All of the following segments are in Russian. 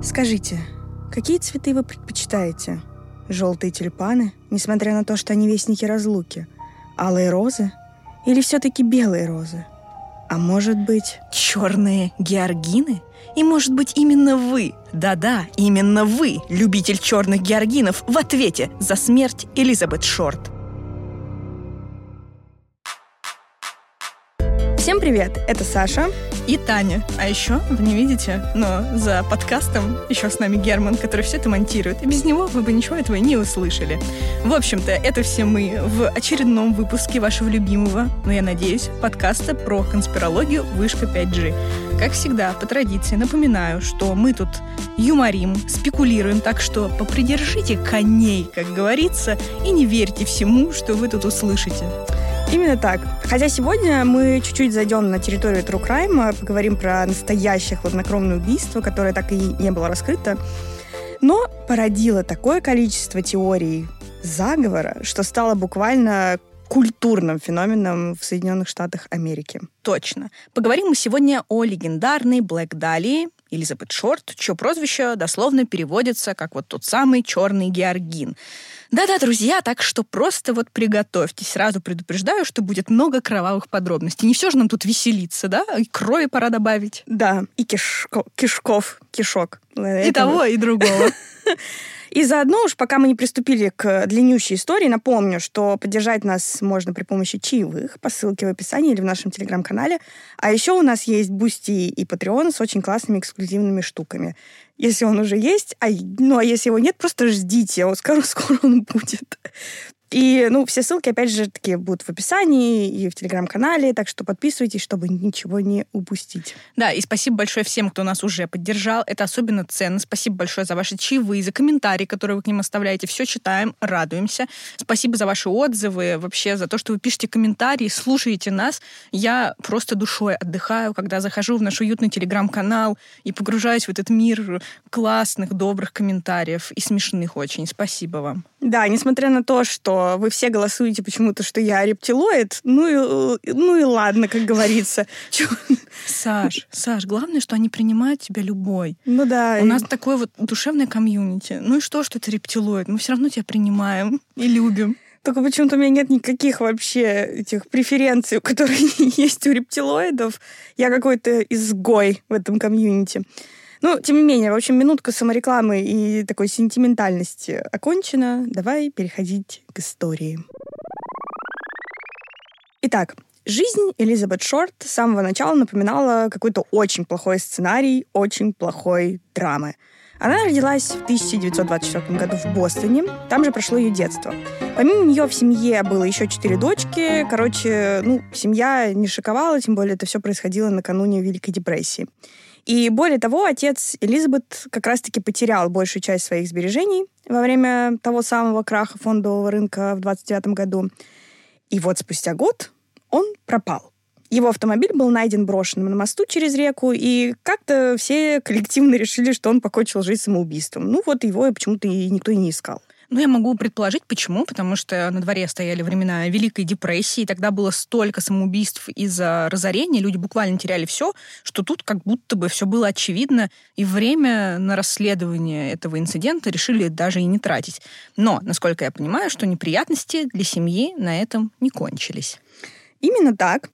Скажите, какие цветы вы предпочитаете? Желтые тюльпаны, несмотря на то, что они вестники разлуки? Алые розы? Или все-таки белые розы? А может быть... Черные георгины? И может быть именно вы, да-да, именно вы, любитель черных георгинов, в ответе за смерть Элизабет Шорт. Всем привет, это Саша и Таня. А еще, вы не видите, но за подкастом еще с нами Герман, который все это монтирует. И без него вы бы ничего этого не услышали. В общем-то, это все мы в очередном выпуске вашего любимого, но я надеюсь, подкаста про конспирологию «Вышка 5G». Как всегда, по традиции напоминаю, что мы тут юморим, спекулируем, так что попридержите коней, как говорится, и не верьте всему, что вы тут услышите. Именно так. Хотя сегодня мы чуть-чуть зайдем на территорию True Crime, поговорим про настоящее хладнокровное убийство, которое так и не было раскрыто, но породило такое количество теорий заговора, что стало буквально культурным феноменом в Соединенных Штатах Америки. Точно. Поговорим мы сегодня о легендарной Блэк Далии, Элизабет Шорт, чье прозвище дословно переводится как вот тот самый черный георгин. Да-да, друзья, так что просто вот приготовьтесь. Сразу предупреждаю, что будет много кровавых подробностей. Не все же нам тут веселиться, да? И крови пора добавить. Да, и кишко, кишков, кишок. И того, и другого. И заодно уж, пока мы не приступили к длиннющей истории, напомню, что поддержать нас можно при помощи чаевых по ссылке в описании или в нашем телеграм-канале. А еще у нас есть Boosty и Patreon с очень классными эксклюзивными штуками. Если он уже есть, а, ну а если его нет, просто ждите, вот скоро-скоро он будет. И, ну, все ссылки, опять же, такие будут в описании и в Телеграм-канале, так что подписывайтесь, чтобы ничего не упустить. Да, и спасибо большое всем, кто нас уже поддержал. Это особенно ценно. Спасибо большое за ваши чаевые, за комментарии, которые вы к ним оставляете. Все читаем, радуемся. Спасибо за ваши отзывы, вообще за то, что вы пишете комментарии, слушаете нас. Я просто душой отдыхаю, когда захожу в наш уютный Телеграм-канал и погружаюсь в этот мир классных, добрых комментариев и смешных очень. Спасибо вам. Да, несмотря на то, что вы все голосуете почему-то, что я рептилоид, ну и, ну и ладно, как говорится. Саш, Саш, главное, что они принимают тебя любой. Ну да. У нас такое вот душевное комьюнити. Ну и что, что ты рептилоид? Мы все равно тебя принимаем и любим. Только почему-то у меня нет никаких вообще этих преференций, которые есть у рептилоидов. Я какой-то изгой в этом комьюнити. Ну, тем не менее, в общем, минутка саморекламы и такой сентиментальности окончена. Давай переходить к истории. Итак, жизнь Элизабет Шорт с самого начала напоминала какой-то очень плохой сценарий, очень плохой драмы. Она родилась в 1924 году в Бостоне. Там же прошло ее детство. Помимо нее в семье было еще четыре дочки. Короче, ну, семья не шиковала, тем более это все происходило накануне Великой депрессии. И более того, отец Элизабет как раз-таки потерял большую часть своих сбережений во время того самого краха фондового рынка в 29 году. И вот спустя год он пропал. Его автомобиль был найден брошенным на мосту через реку, и как-то все коллективно решили, что он покончил жизнь самоубийством. Ну вот его почему-то и никто и не искал. Ну, я могу предположить, почему. Потому что на дворе стояли времена Великой депрессии, и тогда было столько самоубийств из-за разорения, люди буквально теряли все, что тут как будто бы все было очевидно, и время на расследование этого инцидента решили даже и не тратить. Но, насколько я понимаю, что неприятности для семьи на этом не кончились. Именно так.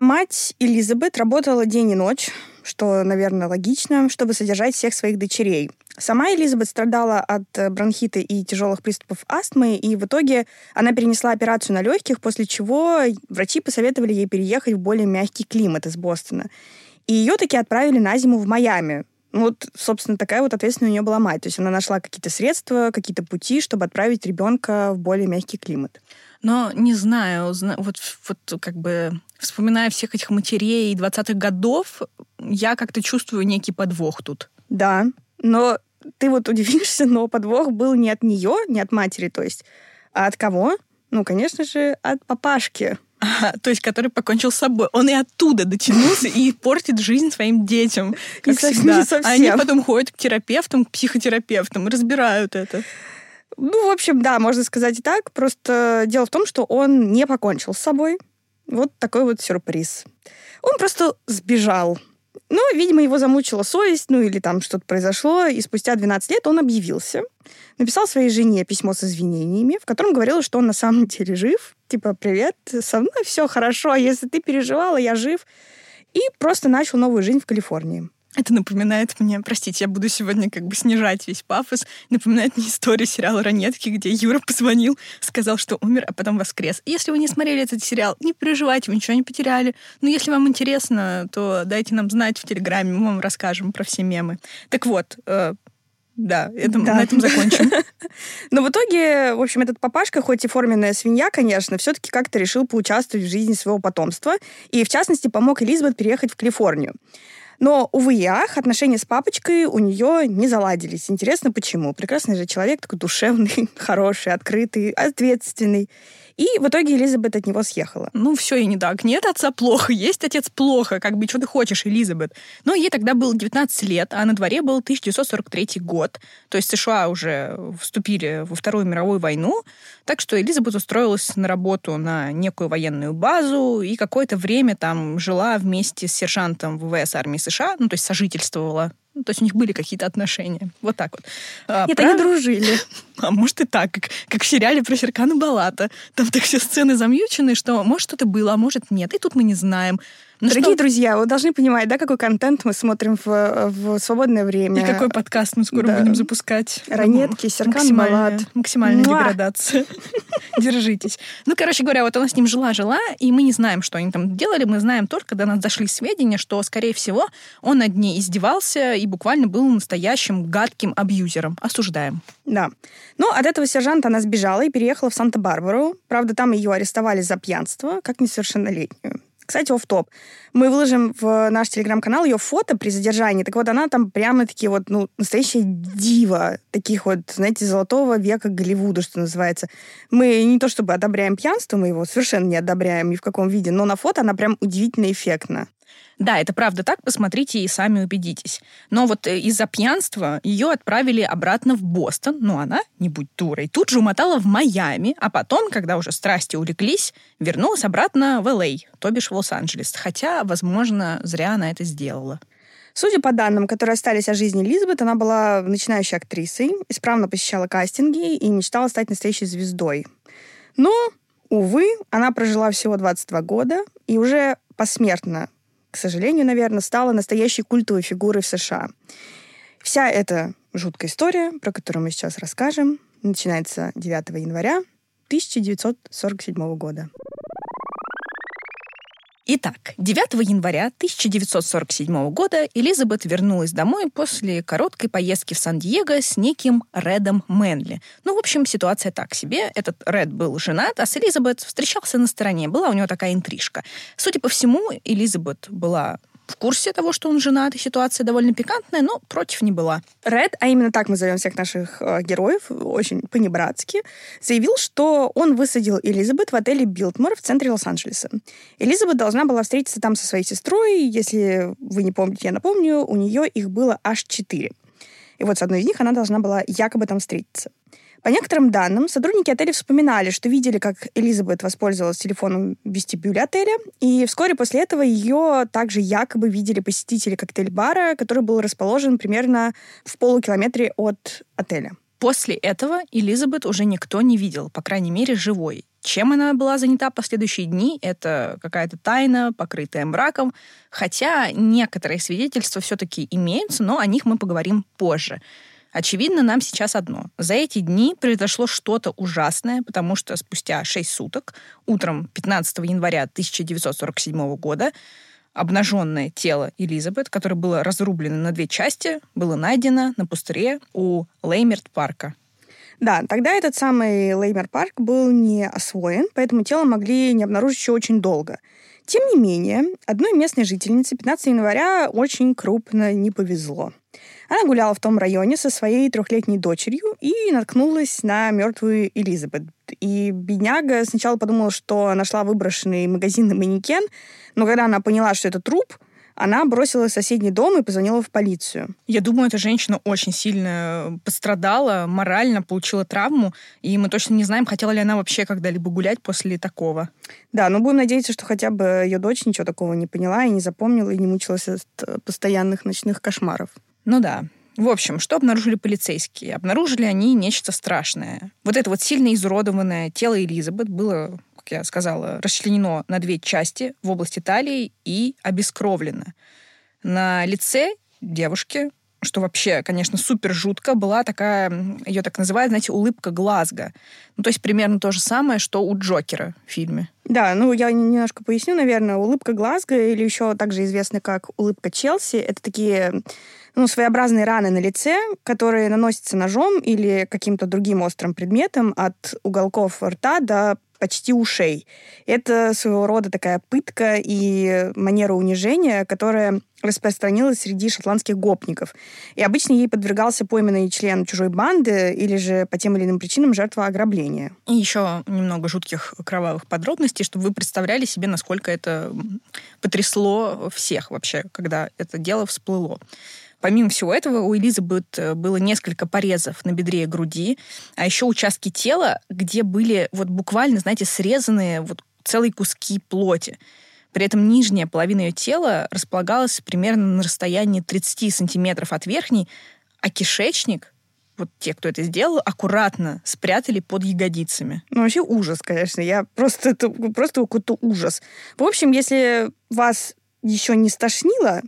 Мать Элизабет работала день и ночь, что, наверное, логично, чтобы содержать всех своих дочерей. Сама Элизабет страдала от э, бронхита и тяжелых приступов астмы, и в итоге она перенесла операцию на легких, после чего врачи посоветовали ей переехать в более мягкий климат из Бостона. И ее таки отправили на зиму в Майами. Ну вот, собственно, такая вот ответственность у нее была мать. То есть она нашла какие-то средства, какие-то пути, чтобы отправить ребенка в более мягкий климат. Но не знаю, вот, вот как бы вспоминая всех этих матерей 20-х годов, я как-то чувствую некий подвох тут. Да, но ты вот удивишься, но подвох был не от нее, не от матери, то есть, а от кого? Ну, конечно же, от папашки. А, то есть, который покончил с собой. Он и оттуда дотянулся и портит жизнь своим детям, как не всегда. Совсем. А они потом ходят к терапевтам, к психотерапевтам и разбирают это. Ну, в общем, да, можно сказать и так. Просто дело в том, что он не покончил с собой. Вот такой вот сюрприз. Он просто сбежал Но, видимо, его замучила совесть, ну или там что-то произошло, и спустя 12 лет он объявился. Написал своей жене письмо с извинениями, в котором говорил, что он на самом деле жив. Типа, привет, со мной все хорошо, а если ты переживала, я жив. И просто начал новую жизнь в Калифорнии. Это напоминает мне, простите, я буду сегодня как бы снижать весь пафос, напоминает мне историю сериала «Ранетки», где Юра позвонил, сказал, что умер, а потом воскрес. Если вы не смотрели этот сериал, не переживайте, вы ничего не потеряли. Но если вам интересно, то дайте нам знать в Телеграме, мы вам расскажем про все мемы. Так вот, э, да, это, да, на этом закончим. Но в итоге, в общем, этот папашка, хоть и форменная свинья, конечно, все-таки как-то решил поучаствовать в жизни своего потомства и, в частности, помог Элизабет переехать в Калифорнию. Но, увы и ах, отношения с папочкой у нее не заладились. Интересно, почему? Прекрасный же человек, такой душевный, хороший, открытый, ответственный. И в итоге Элизабет от него съехала. Ну, все и не так. Нет отца плохо, есть отец плохо. Как бы, что ты хочешь, Элизабет? Но ей тогда было 19 лет, а на дворе был 1943 год. То есть США уже вступили во Вторую мировую войну. Так что Элизабет устроилась на работу на некую военную базу и какое-то время там жила вместе с сержантом ВВС армии США, ну, то есть сожительствовала ну, то есть у них были какие-то отношения. Вот так вот. А, Нет, про... они дружили. А может и так, как, как в сериале про Серкана Балата. Там так все сцены замьючены, что может что-то было, а может нет. И тут мы не знаем. Ну Дорогие что? друзья, вы должны понимать, да, какой контент мы смотрим в, в свободное время. И какой подкаст мы скоро да. будем запускать. Ранетки, Серкан Балат. Максимальная Муа! деградация. Держитесь. Ну, короче говоря, вот она с ним жила-жила, и мы не знаем, что они там делали. Мы знаем только, когда нас зашли сведения, что, скорее всего, он над ней издевался и буквально был настоящим гадким абьюзером. Осуждаем. Да. Но от этого сержанта она сбежала и переехала в Санта-Барбару. Правда, там ее арестовали за пьянство, как несовершеннолетнюю. Кстати, оф топ Мы выложим в наш телеграм-канал ее фото при задержании. Так вот, она там прямо такие вот, ну, настоящая дива. Таких вот, знаете, золотого века Голливуда, что называется. Мы не то чтобы одобряем пьянство, мы его совершенно не одобряем ни в каком виде, но на фото она прям удивительно эффектна. Да, это правда так, посмотрите и сами убедитесь. Но вот э, из-за пьянства ее отправили обратно в Бостон, но она, не будь дурой, тут же умотала в Майами, а потом, когда уже страсти улеглись, вернулась обратно в Л.А., то бишь в Лос-Анджелес. Хотя, возможно, зря она это сделала. Судя по данным, которые остались о жизни Элизабет, она была начинающей актрисой, исправно посещала кастинги и мечтала стать настоящей звездой. Но, увы, она прожила всего 22 года и уже посмертно к сожалению, наверное, стала настоящей культовой фигурой в США. Вся эта жуткая история, про которую мы сейчас расскажем, начинается 9 января 1947 года. Итак, 9 января 1947 года Элизабет вернулась домой после короткой поездки в Сан-Диего с неким Редом Мэнли. Ну, в общем, ситуация так себе. Этот Ред был женат, а с Элизабет встречался на стороне. Была у него такая интрижка. Судя по всему, Элизабет была в курсе того, что он женат, и ситуация довольно пикантная, но против не была. Ред, а именно так мы зовем всех наших э, героев, очень по-небратски, заявил, что он высадил Элизабет в отеле Билтмор в центре Лос-Анджелеса. Элизабет должна была встретиться там со своей сестрой. Если вы не помните, я напомню, у нее их было аж четыре. И вот с одной из них она должна была якобы там встретиться. По некоторым данным, сотрудники отеля вспоминали, что видели, как Элизабет воспользовалась телефоном в вестибюле отеля, и вскоре после этого ее также якобы видели посетители коктейль-бара, который был расположен примерно в полукилометре от отеля. После этого Элизабет уже никто не видел, по крайней мере, живой. Чем она была занята последующие дни, это какая-то тайна, покрытая мраком, хотя некоторые свидетельства все-таки имеются, но о них мы поговорим позже. Очевидно нам сейчас одно. За эти дни произошло что-то ужасное, потому что спустя 6 суток, утром 15 января 1947 года, обнаженное тело Элизабет, которое было разрублено на две части, было найдено на пустыре у Леймерт-парка. Да, тогда этот самый Леймер-парк был не освоен, поэтому тело могли не обнаружить еще очень долго. Тем не менее, одной местной жительнице 15 января очень крупно не повезло. Она гуляла в том районе со своей трехлетней дочерью и наткнулась на мертвую Элизабет. И бедняга сначала подумала, что нашла выброшенный магазинный манекен, но когда она поняла, что это труп, Она бросила соседний дом и позвонила в полицию. Я думаю, эта женщина очень сильно пострадала, морально получила травму, и мы точно не знаем, хотела ли она вообще когда-либо гулять после такого. Да, но будем надеяться, что хотя бы ее дочь ничего такого не поняла и не запомнила, и не мучилась от постоянных ночных кошмаров. Ну да, в общем, что обнаружили полицейские? Обнаружили они нечто страшное. Вот это вот сильно изуродованное тело Элизабет было, как я сказала, расчленено на две части в области талии и обескровлено. На лице девушки, что вообще, конечно, супер жутко, была такая, ее так называют, знаете, улыбка Глазго. Ну, то есть примерно то же самое, что у Джокера в фильме. Да, ну я немножко поясню, наверное. Улыбка Глазго, или еще также известная как улыбка Челси, это такие ну, своеобразные раны на лице, которые наносятся ножом или каким-то другим острым предметом от уголков рта до почти ушей. Это своего рода такая пытка и манера унижения, которая распространилась среди шотландских гопников. И обычно ей подвергался пойманный член чужой банды или же по тем или иным причинам жертва ограбления. И еще немного жутких кровавых подробностей, чтобы вы представляли себе, насколько это потрясло всех вообще, когда это дело всплыло. Помимо всего этого, у Элизабет э, было несколько порезов на бедре и груди, а еще участки тела, где были вот буквально, знаете, срезанные вот целые куски плоти. При этом нижняя половина ее тела располагалась примерно на расстоянии 30 сантиметров от верхней, а кишечник вот те, кто это сделал, аккуратно спрятали под ягодицами. Ну, вообще ужас, конечно. Я просто, это просто какой-то ужас. В общем, если вас еще не стошнило,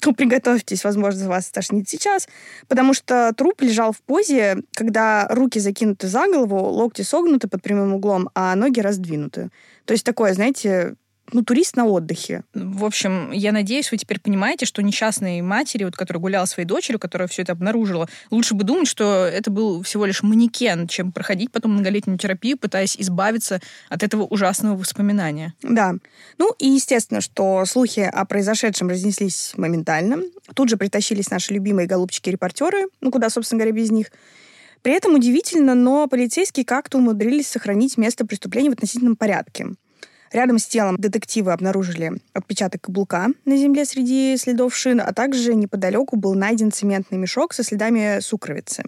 то приготовьтесь, возможно, вас стошнит сейчас, потому что труп лежал в позе, когда руки закинуты за голову, локти согнуты под прямым углом, а ноги раздвинуты. То есть такое, знаете, ну, турист на отдыхе. В общем, я надеюсь, вы теперь понимаете, что несчастной матери, вот, которая гуляла своей дочерью, которая все это обнаружила, лучше бы думать, что это был всего лишь манекен, чем проходить потом многолетнюю терапию, пытаясь избавиться от этого ужасного воспоминания. Да. Ну, и естественно, что слухи о произошедшем разнеслись моментально. Тут же притащились наши любимые голубчики-репортеры, ну, куда, собственно говоря, без них. При этом удивительно, но полицейские как-то умудрились сохранить место преступления в относительном порядке. Рядом с телом детективы обнаружили отпечаток каблука на земле среди следов шин, а также неподалеку был найден цементный мешок со следами сукровицы.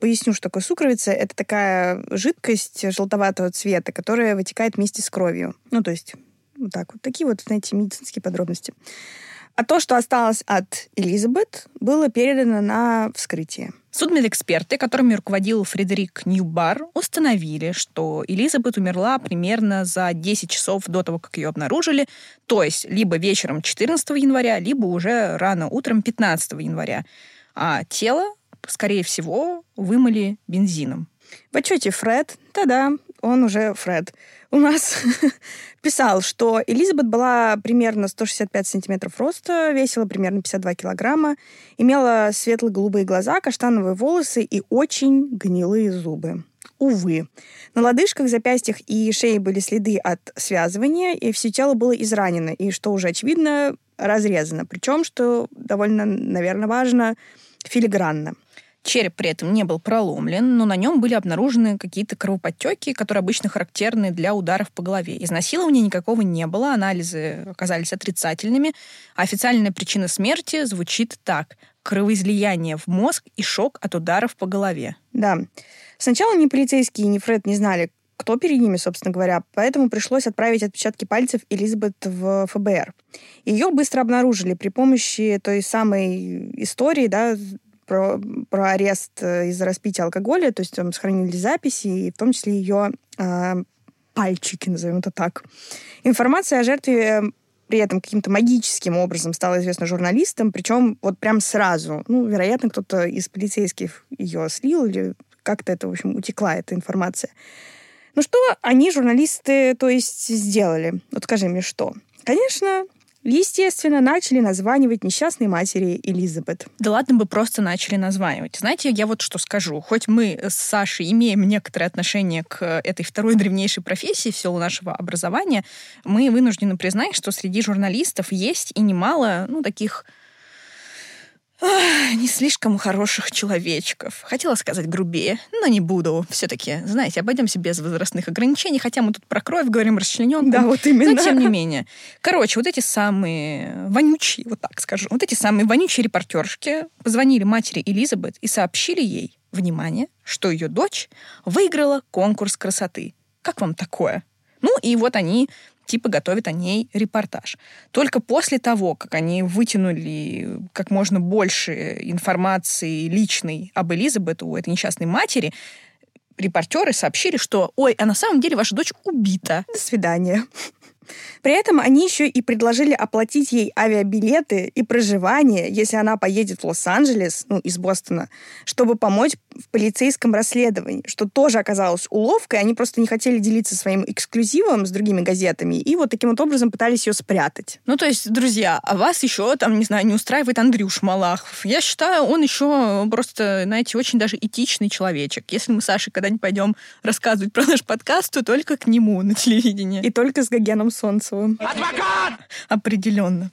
Поясню, что такое сукровица. Это такая жидкость желтоватого цвета, которая вытекает вместе с кровью. Ну, то есть вот так вот. Такие вот, знаете, медицинские подробности. А то, что осталось от Элизабет, было передано на вскрытие. Судмедэксперты, которыми руководил Фредерик Ньюбар, установили, что Элизабет умерла примерно за 10 часов до того, как ее обнаружили, то есть либо вечером 14 января, либо уже рано утром 15 января. А тело, скорее всего, вымыли бензином. В отчете Фред, да-да, он уже Фред, у нас писал, что Элизабет была примерно 165 сантиметров роста, весила примерно 52 килограмма, имела светло-голубые глаза, каштановые волосы и очень гнилые зубы. Увы. На лодыжках, запястьях и шее были следы от связывания, и все тело было изранено, и, что уже очевидно, разрезано. Причем, что довольно, наверное, важно, филигранно. Череп при этом не был проломлен, но на нем были обнаружены какие-то кровоподтеки, которые обычно характерны для ударов по голове. Изнасилования никакого не было, анализы оказались отрицательными. А официальная причина смерти звучит так. Кровоизлияние в мозг и шок от ударов по голове. Да. Сначала ни полицейские, ни Фред не знали, кто перед ними, собственно говоря, поэтому пришлось отправить отпечатки пальцев Элизабет в ФБР. Ее быстро обнаружили при помощи той самой истории, да, про, про арест э, из-за распития алкоголя, то есть там сохранили записи, и в том числе ее э, пальчики, назовем это так. Информация о жертве при этом каким-то магическим образом стала известна журналистам, причем вот прям сразу. Ну, вероятно, кто-то из полицейских ее слил или как-то это, в общем, утекла эта информация. Ну что они, журналисты, то есть, сделали? Вот скажи мне, что? Конечно, Естественно, начали названивать несчастной матери Элизабет. Да ладно бы просто начали названивать. Знаете, я вот что скажу. Хоть мы с Сашей имеем некоторое отношение к этой второй древнейшей профессии в силу нашего образования, мы вынуждены признать, что среди журналистов есть и немало, ну, таких не слишком хороших человечков. Хотела сказать грубее, но не буду. Все-таки, знаете, обойдемся без возрастных ограничений, хотя мы тут про кровь говорим расчлененку. Да, вот именно. Но тем не менее. Короче, вот эти самые вонючие, вот так скажу, вот эти самые вонючие репортершки позвонили матери Элизабет и сообщили ей, внимание, что ее дочь выиграла конкурс красоты. Как вам такое? Ну и вот они типа готовят о ней репортаж. Только после того, как они вытянули как можно больше информации личной об Элизабет у этой несчастной матери, репортеры сообщили, что «Ой, а на самом деле ваша дочь убита». До свидания. При этом они еще и предложили оплатить ей авиабилеты и проживание, если она поедет в Лос-Анджелес, ну, из Бостона, чтобы помочь в полицейском расследовании, что тоже оказалось уловкой. Они просто не хотели делиться своим эксклюзивом с другими газетами, и вот таким вот образом пытались ее спрятать. Ну, то есть, друзья, а вас еще, там, не знаю, не устраивает Андрюш Малахов. Я считаю, он еще просто, знаете, очень даже этичный человечек. Если мы с Сашей когда-нибудь пойдем рассказывать про наш подкаст, то только к нему на телевидении. И только с Гогеном Солнцевым. Адвокат! Определенно.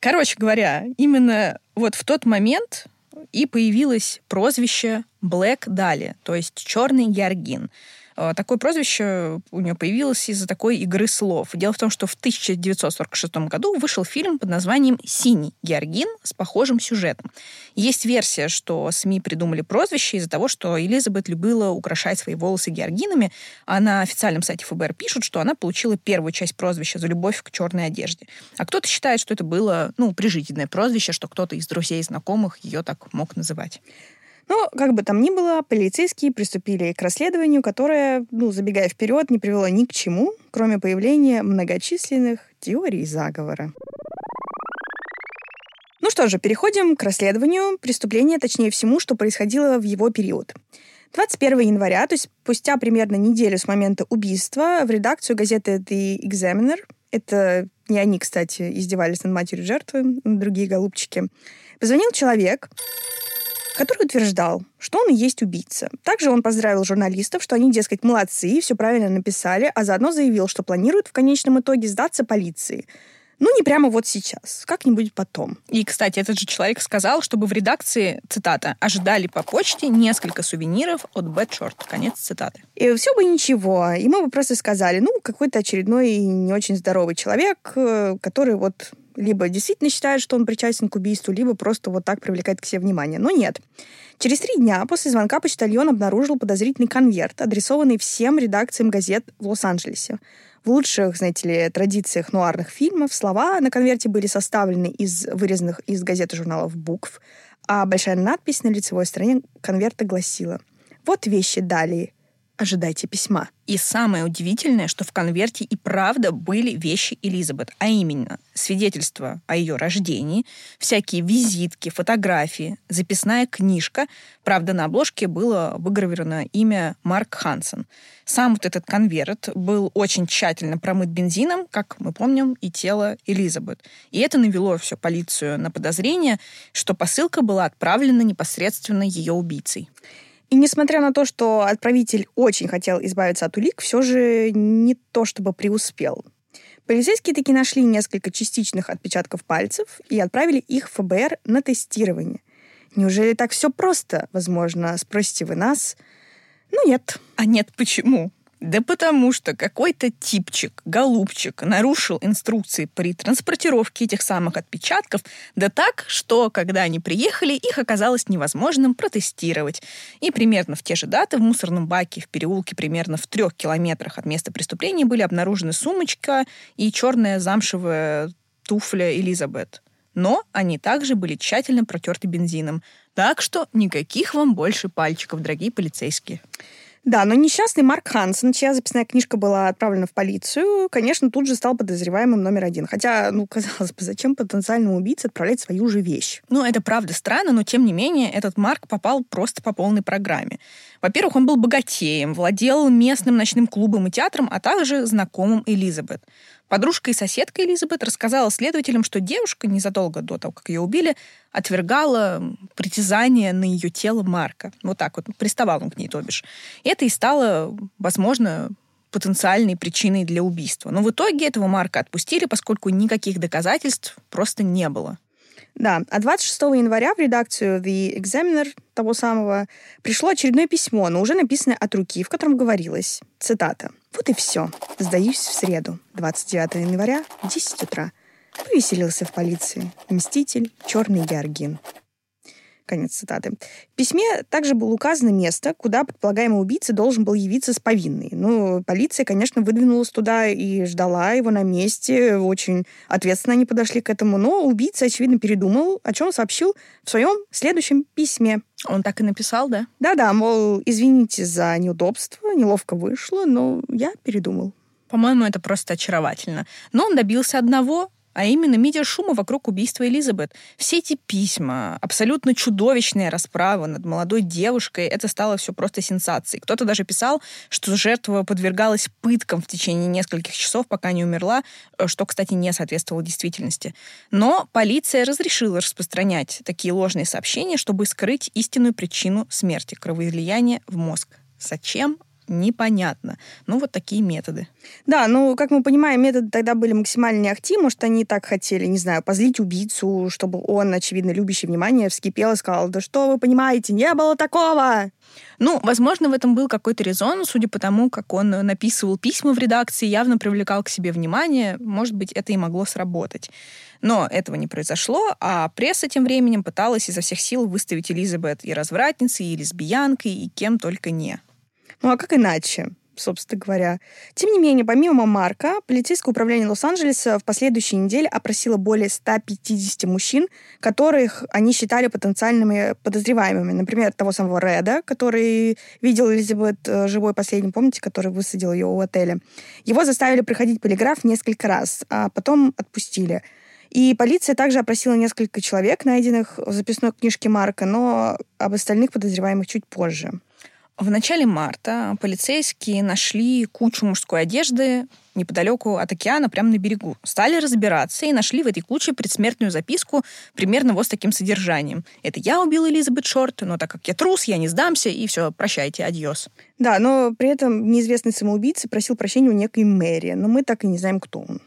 Короче говоря, именно вот в тот момент и появилось прозвище Black Dahlia, то есть черный георгин. Э, такое прозвище у нее появилось из-за такой игры слов. Дело в том, что в 1946 году вышел фильм под названием «Синий Георгин» с похожим сюжетом. Есть версия, что СМИ придумали прозвище из-за того, что Элизабет любила украшать свои волосы георгинами, а на официальном сайте ФБР пишут, что она получила первую часть прозвища за любовь к черной одежде. А кто-то считает, что это было, ну, прижизненное прозвище, что кто-то из друзей и знакомых ее так мог называть. Но, как бы там ни было, полицейские приступили к расследованию, которое, ну, забегая вперед, не привело ни к чему, кроме появления многочисленных теорий заговора. Ну что же, переходим к расследованию преступления, точнее всему, что происходило в его период. 21 января, то есть спустя примерно неделю с момента убийства, в редакцию газеты The Examiner, это не они, кстати, издевались над матерью жертвы, другие голубчики, позвонил человек, который утверждал, что он и есть убийца. Также он поздравил журналистов, что они, дескать, молодцы, все правильно написали, а заодно заявил, что планируют в конечном итоге сдаться полиции. Ну, не прямо вот сейчас, как-нибудь потом. И, кстати, этот же человек сказал, чтобы в редакции, цитата, ожидали по почте несколько сувениров от Bad Конец цитаты. И все бы ничего. И мы бы просто сказали, ну, какой-то очередной не очень здоровый человек, э, который вот либо действительно считает, что он причастен к убийству, либо просто вот так привлекает к себе внимание. Но нет. Через три дня после звонка почтальон обнаружил подозрительный конверт, адресованный всем редакциям газет в Лос-Анджелесе. В лучших, знаете ли, традициях нуарных фильмов слова на конверте были составлены из вырезанных из газет и журналов букв, а большая надпись на лицевой стороне конверта гласила «Вот вещи далее ожидайте письма. И самое удивительное, что в конверте и правда были вещи Элизабет, а именно свидетельство о ее рождении, всякие визитки, фотографии, записная книжка. Правда, на обложке было выгравировано имя Марк Хансен. Сам вот этот конверт был очень тщательно промыт бензином, как мы помним, и тело Элизабет. И это навело всю полицию на подозрение, что посылка была отправлена непосредственно ее убийцей. И несмотря на то, что отправитель очень хотел избавиться от улик, все же не то чтобы преуспел. Полицейские таки нашли несколько частичных отпечатков пальцев и отправили их в ФБР на тестирование. Неужели так все просто? Возможно, спросите вы нас. Ну нет. А нет, почему? Да потому что какой-то типчик, голубчик, нарушил инструкции при транспортировке этих самых отпечатков, да так, что, когда они приехали, их оказалось невозможным протестировать. И примерно в те же даты в мусорном баке в переулке примерно в трех километрах от места преступления были обнаружены сумочка и черная замшевая туфля Элизабет. Но они также были тщательно протерты бензином. Так что никаких вам больше пальчиков, дорогие полицейские. Да, но несчастный Марк Хансен, чья записная книжка была отправлена в полицию, конечно, тут же стал подозреваемым номер один. Хотя, ну, казалось бы, зачем потенциальному убийце отправлять свою же вещь? Ну, это правда странно, но тем не менее этот Марк попал просто по полной программе. Во-первых, он был богатеем, владел местным ночным клубом и театром, а также знакомым Элизабет. Подружка и соседка Элизабет рассказала следователям, что девушка незадолго до того, как ее убили, отвергала притязание на ее тело Марка. Вот так вот, приставал он к ней, то бишь. Это и стало, возможно, потенциальной причиной для убийства. Но в итоге этого Марка отпустили, поскольку никаких доказательств просто не было. Да, а 26 января в редакцию The Examiner того самого пришло очередное письмо, но уже написанное от руки, в котором говорилось, цитата, «Вот и все. Сдаюсь в среду, 29 января, 10 утра. Повеселился в полиции. Мститель, черный Георгин. Конец цитаты. В письме также было указано место, куда предполагаемый убийца должен был явиться с повинной. Ну, полиция, конечно, выдвинулась туда и ждала его на месте. Очень ответственно они подошли к этому. Но убийца, очевидно, передумал, о чем сообщил в своем следующем письме. Он так и написал, да? Да-да, мол, извините за неудобство, неловко вышло, но я передумал. По-моему, это просто очаровательно. Но он добился одного, а именно медиашума вокруг убийства Элизабет. Все эти письма, абсолютно чудовищная расправа над молодой девушкой, это стало все просто сенсацией. Кто-то даже писал, что жертва подвергалась пыткам в течение нескольких часов, пока не умерла, э, что, кстати, не соответствовало действительности. Но полиция разрешила распространять такие ложные сообщения, чтобы скрыть истинную причину смерти, кровоизлияния в мозг. Зачем? Непонятно. Ну, вот такие методы. Да, ну, как мы понимаем, методы тогда были максимально неактивны. Может, они так хотели, не знаю, позлить убийцу, чтобы он, очевидно, любящий внимание, вскипел и сказал, да что вы понимаете, не было такого! Ну, возможно, в этом был какой-то резон, судя по тому, как он написывал письма в редакции, явно привлекал к себе внимание. Может быть, это и могло сработать. Но этого не произошло, а пресса тем временем пыталась изо всех сил выставить Элизабет и развратницей, и лесбиянкой, и кем только не. Ну а как иначе? собственно говоря. Тем не менее, помимо Марка, полицейское управление Лос-Анджелеса в последующей неделе опросило более 150 мужчин, которых они считали потенциальными подозреваемыми. Например, того самого Реда, который видел Элизабет э, живой последним, помните, который высадил ее у отеля. Его заставили проходить полиграф несколько раз, а потом отпустили. И полиция также опросила несколько человек, найденных в записной книжке Марка, но об остальных подозреваемых чуть позже. В начале марта полицейские нашли кучу мужской одежды неподалеку от океана, прямо на берегу. Стали разбираться и нашли в этой куче предсмертную записку примерно вот с таким содержанием. Это я убил Элизабет Шорт, но так как я трус, я не сдамся, и все, прощайте, адьос. Да, но при этом неизвестный самоубийца просил прощения у некой Мэри, но мы так и не знаем, кто он.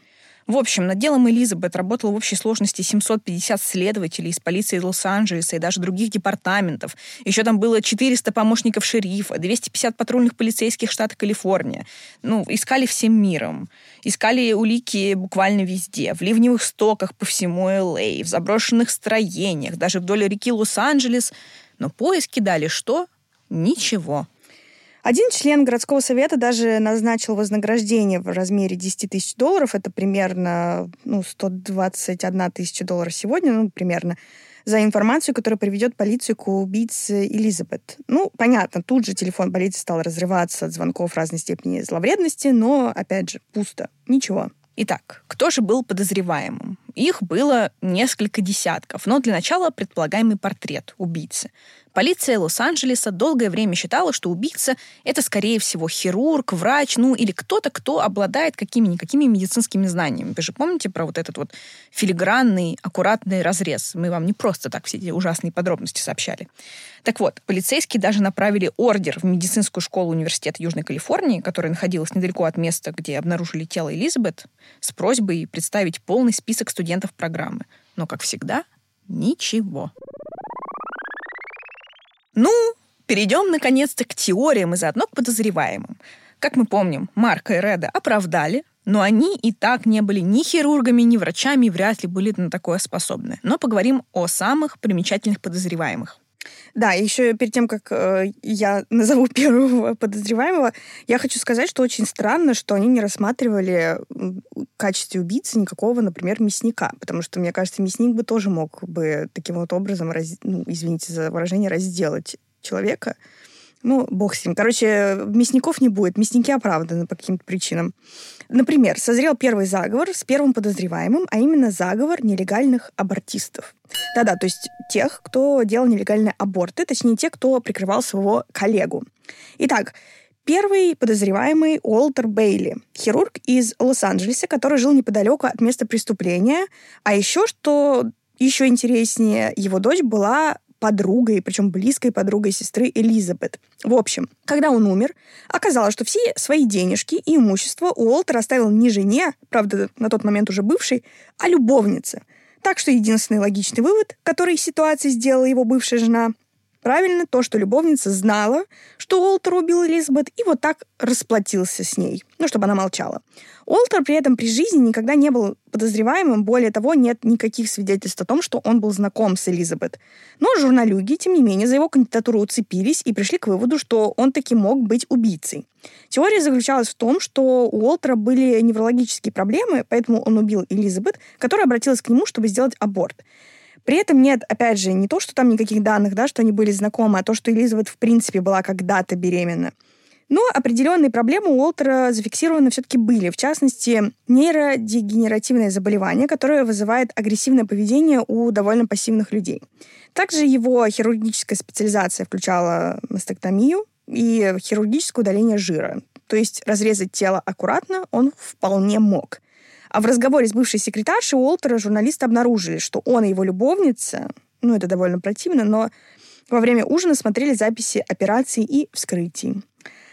В общем, над делом Элизабет работало в общей сложности 750 следователей из полиции Лос-Анджелеса и даже других департаментов. Еще там было 400 помощников шерифа, 250 патрульных полицейских штата Калифорния. Ну, искали всем миром. Искали улики буквально везде. В ливневых стоках по всему Л.А., в заброшенных строениях, даже вдоль реки Лос-Анджелес. Но поиски дали что? Ничего. Один член городского совета даже назначил вознаграждение в размере 10 тысяч долларов. Это примерно ну, 121 тысяча долларов сегодня, ну, примерно, за информацию, которая приведет полицию к убийце Элизабет. Ну, понятно, тут же телефон полиции стал разрываться от звонков разной степени зловредности, но, опять же, пусто. Ничего. Итак, кто же был подозреваемым? Их было несколько десятков, но для начала предполагаемый портрет убийцы. Полиция Лос-Анджелеса долгое время считала, что убийца — это, скорее всего, хирург, врач, ну или кто-то, кто обладает какими-никакими медицинскими знаниями. Вы же помните про вот этот вот филигранный, аккуратный разрез? Мы вам не просто так все эти ужасные подробности сообщали. Так вот, полицейские даже направили ордер в медицинскую школу Университета Южной Калифорнии, которая находилась недалеко от места, где обнаружили тело Элизабет, с просьбой представить полный список студентов программы. Но, как всегда, ничего. Ну, перейдем наконец-то к теориям и заодно к подозреваемым. Как мы помним, Марка и Реда оправдали, но они и так не были ни хирургами, ни врачами и вряд ли были на такое способны. Но поговорим о самых примечательных подозреваемых. Да, еще перед тем, как э, я назову первого подозреваемого, я хочу сказать, что очень странно, что они не рассматривали в качестве убийцы никакого, например, мясника, потому что, мне кажется, мясник бы тоже мог бы таким вот образом, раз, ну, извините за выражение, разделать человека. Ну, бог с ним. Короче, мясников не будет. Мясники оправданы по каким-то причинам. Например, созрел первый заговор с первым подозреваемым, а именно заговор нелегальных абортистов. Да-да, то есть тех, кто делал нелегальные аборты, точнее, те, кто прикрывал своего коллегу. Итак, Первый подозреваемый Уолтер Бейли, хирург из Лос-Анджелеса, который жил неподалеку от места преступления. А еще, что еще интереснее, его дочь была подругой, причем близкой подругой сестры Элизабет. В общем, когда он умер, оказалось, что все свои денежки и имущество Уолтер оставил не жене, правда, на тот момент уже бывшей, а любовнице. Так что единственный логичный вывод, который из ситуации сделала его бывшая жена, правильно то, что любовница знала, что Уолтер убил Элизабет, и вот так расплатился с ней, ну, чтобы она молчала. Уолтер при этом при жизни никогда не был подозреваемым, более того, нет никаких свидетельств о том, что он был знаком с Элизабет. Но журналюги, тем не менее, за его кандидатуру уцепились и пришли к выводу, что он таки мог быть убийцей. Теория заключалась в том, что у Уолтера были неврологические проблемы, поэтому он убил Элизабет, которая обратилась к нему, чтобы сделать аборт. При этом нет, опять же, не то, что там никаких данных, да, что они были знакомы, а то, что Элизабет в принципе была когда-то беременна. Но определенные проблемы у Уолтера зафиксированы все-таки были. В частности, нейродегенеративное заболевание, которое вызывает агрессивное поведение у довольно пассивных людей. Также его хирургическая специализация включала мастектомию и хирургическое удаление жира. То есть разрезать тело аккуратно он вполне мог. А в разговоре с бывшей секретаршей Уолтера журналисты обнаружили, что он и его любовница, ну это довольно противно, но во время ужина смотрели записи операций и вскрытий.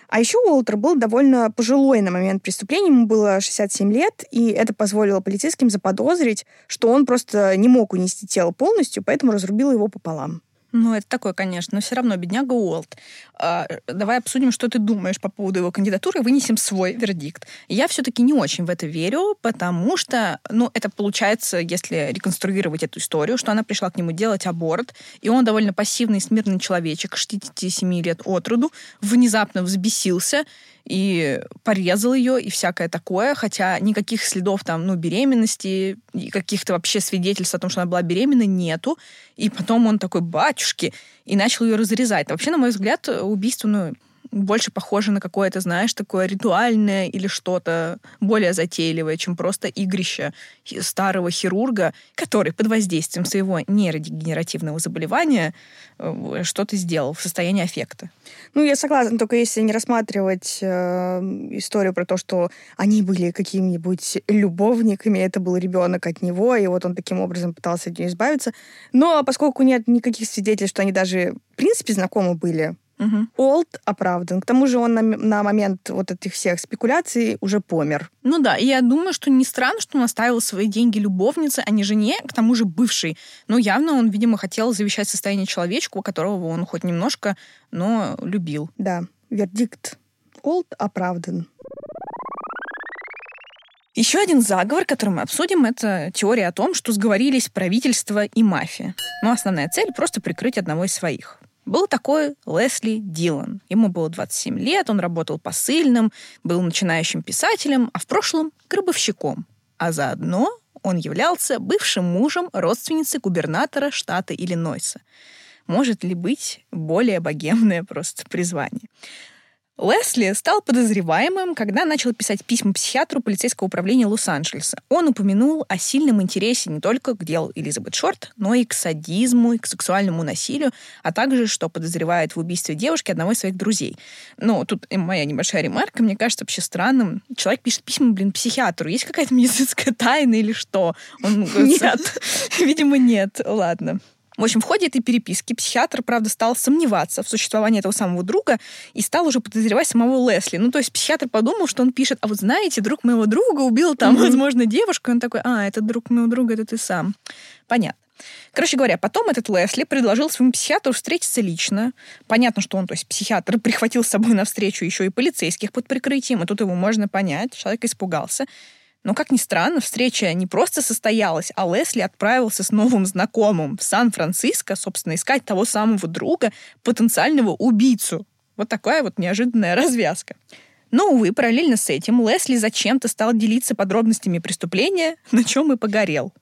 А еще Уолтер был довольно пожилой на момент преступления, ему было 67 лет, и это позволило полицейским заподозрить, что он просто не мог унести тело полностью, поэтому разрубил его пополам. Ну, это такое, конечно, но все равно бедняга Уолт. А, давай обсудим, что ты думаешь по поводу его кандидатуры, вынесем свой вердикт. Я все-таки не очень в это верю, потому что, ну, это получается, если реконструировать эту историю, что она пришла к нему делать аборт, и он довольно пассивный, смирный человечек, 67 лет от роду, внезапно взбесился и порезал ее и всякое такое, хотя никаких следов там, ну, беременности и каких-то вообще свидетельств о том, что она была беременна, нету. И потом он такой, батюшки, и начал ее разрезать. Вообще, на мой взгляд, убийство, ну, больше похоже на какое-то, знаешь, такое ритуальное или что-то более затейливое, чем просто игрище старого хирурга, который под воздействием своего нейродегенеративного заболевания э, что-то сделал в состоянии аффекта. Ну, я согласна, только если не рассматривать э, историю про то, что они были какими-нибудь любовниками, это был ребенок от него, и вот он таким образом пытался от нее избавиться. Но поскольку нет никаких свидетельств, что они даже в принципе знакомы были, Угу. Олд оправдан. К тому же он на, на момент вот этих всех спекуляций уже помер. Ну да, и я думаю, что не странно, что он оставил свои деньги любовнице, а не жене, к тому же бывшей. Но явно он, видимо, хотел завещать состояние человечку, которого он хоть немножко, но любил. Да, вердикт. Олд оправдан. Еще один заговор, который мы обсудим, это теория о том, что сговорились правительство и мафия. Но основная цель — просто прикрыть одного из своих. Был такой Лесли Дилан. Ему было 27 лет, он работал посыльным, был начинающим писателем, а в прошлом — гробовщиком. А заодно он являлся бывшим мужем родственницы губернатора штата Иллинойса. Может ли быть более богемное просто призвание? Лесли стал подозреваемым, когда начал писать письма психиатру полицейского управления Лос-Анджелеса. Он упомянул о сильном интересе не только к делу Элизабет Шорт, но и к садизму, и к сексуальному насилию, а также, что подозревает в убийстве девушки одного из своих друзей. Ну, тут моя небольшая ремарка. Мне кажется вообще странным. Человек пишет письма, блин, психиатру. Есть какая-то медицинская тайна или что? Он, нет. Видимо, нет. Ладно. В общем, в ходе этой переписки психиатр, правда, стал сомневаться в существовании этого самого друга и стал уже подозревать самого Лесли. Ну, то есть психиатр подумал, что он пишет, а вот знаете, друг моего друга убил там, mm-hmm. возможно, девушку. И он такой, а, это друг моего друга, это ты сам. Понятно. Короче говоря, потом этот Лесли предложил своему психиатру встретиться лично. Понятно, что он, то есть психиатр, прихватил с собой на встречу еще и полицейских под прикрытием, и тут его можно понять. Человек испугался. Но, как ни странно, встреча не просто состоялась, а Лесли отправился с новым знакомым в Сан-Франциско, собственно, искать того самого друга, потенциального убийцу. Вот такая вот неожиданная развязка. Но, увы, параллельно с этим Лесли зачем-то стал делиться подробностями преступления, на чем и погорел.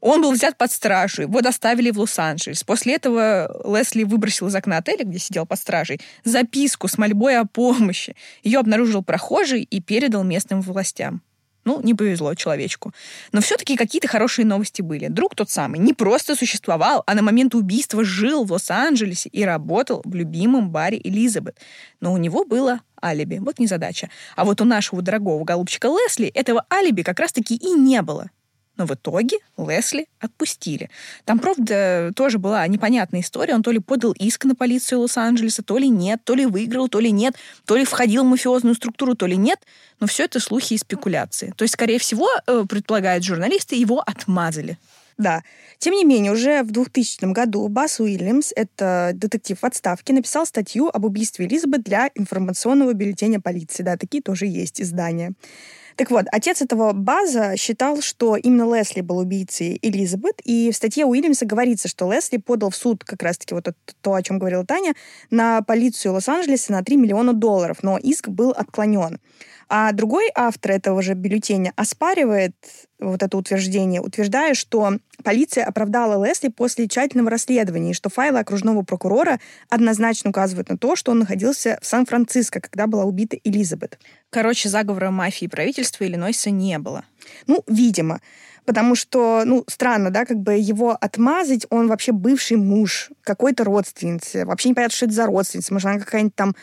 Он был взят под стражу, его доставили в Лос-Анджелес. После этого Лесли выбросил из окна отеля, где сидел под стражей, записку с мольбой о помощи. Ее обнаружил прохожий и передал местным властям. Ну, не повезло человечку. Но все-таки какие-то хорошие новости были. Друг тот самый не просто существовал, а на момент убийства жил в Лос-Анджелесе и работал в любимом баре Элизабет. Но у него было алиби. Вот незадача. А вот у нашего дорогого голубчика Лесли этого алиби как раз-таки и не было. Но в итоге Лесли отпустили. Там, правда, тоже была непонятная история. Он то ли подал иск на полицию Лос-Анджелеса, то ли нет, то ли выиграл, то ли нет, то ли входил в мафиозную структуру, то ли нет. Но все это слухи и спекуляции. То есть, скорее всего, э, предполагают журналисты, его отмазали. Да. Тем не менее, уже в 2000 году Бас Уильямс, это детектив в отставке, написал статью об убийстве Элизабет для информационного бюллетеня полиции. Да, такие тоже есть издания. Так вот, отец этого База считал, что именно Лесли был убийцей Элизабет, и в статье Уильямса говорится, что Лесли подал в суд как раз-таки вот то, о чем говорила Таня, на полицию Лос-Анджелеса на 3 миллиона долларов, но иск был отклонен. А другой автор этого же бюллетеня оспаривает вот это утверждение, утверждая, что полиция оправдала Лесли после тщательного расследования, и что файлы окружного прокурора однозначно указывают на то, что он находился в Сан-Франциско, когда была убита Элизабет. Короче, заговора мафии и правительства Иллинойса не было. Ну, видимо. Потому что, ну, странно, да, как бы его отмазать, он вообще бывший муж какой-то родственницы. Вообще непонятно, что это за родственница. Может, она какая-нибудь там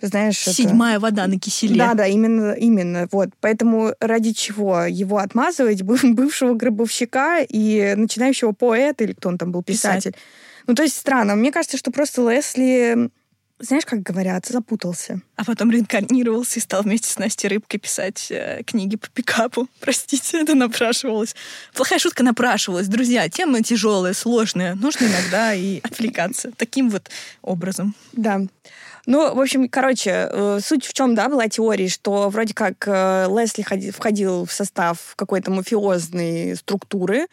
знаешь... Седьмая это... вода на киселе. Да, да, именно, именно. Вот. Поэтому ради чего его отмазывать, бывшего гробовщика и начинающего поэта, или кто он там был, писатель. писатель. Ну, то есть странно. Мне кажется, что просто Лесли знаешь, как говорят, запутался. А потом реинкарнировался и стал вместе с Настей Рыбкой писать э, книги по пикапу. Простите, это напрашивалось. Плохая шутка напрашивалась. Друзья, тема тяжелая, сложная. Нужно иногда и отвлекаться таким вот образом. Да. Ну, в общем, короче, э, суть в чем, да, была теория, что вроде как э, Лесли входил в состав какой-то мафиозной структуры,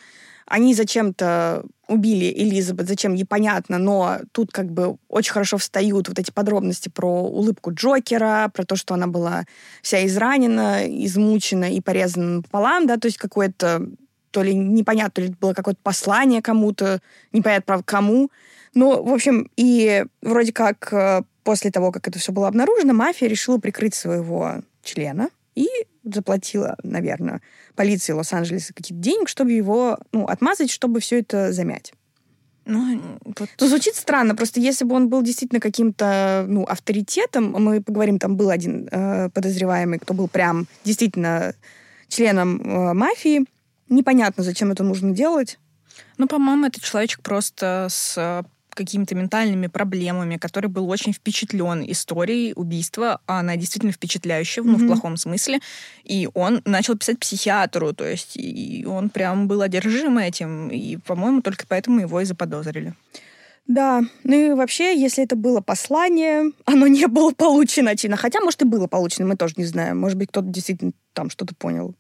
они зачем-то убили Элизабет, зачем непонятно, но тут как бы очень хорошо встают вот эти подробности про улыбку Джокера, про то, что она была вся изранена, измучена и порезана пополам, да, то есть какое-то то ли непонятно, то ли было какое-то послание кому-то, непонятно, правда, кому. Ну, в общем, и вроде как э, после того, как это все было обнаружено, мафия решила прикрыть своего члена и заплатила, наверное, полиции Лос-Анджелеса какие-то денег, чтобы его ну, отмазать, чтобы все это замять. Ну, вот. ну, звучит странно. Просто если бы он был действительно каким-то ну, авторитетом, мы поговорим, там был один э, подозреваемый, кто был прям действительно членом э, мафии. Непонятно, зачем это нужно делать. Ну, по-моему, этот человечек просто с какими-то ментальными проблемами, который был очень впечатлен историей убийства, а она действительно впечатляющая, mm-hmm. ну, в плохом смысле, и он начал писать психиатру, то есть и он прям был одержим этим, и, по-моему, только поэтому его и заподозрили. Да, ну и вообще, если это было послание, оно не было получено чинно. Хотя, может, и было получено, мы тоже не знаем. Может быть, кто-то действительно там что-то понял.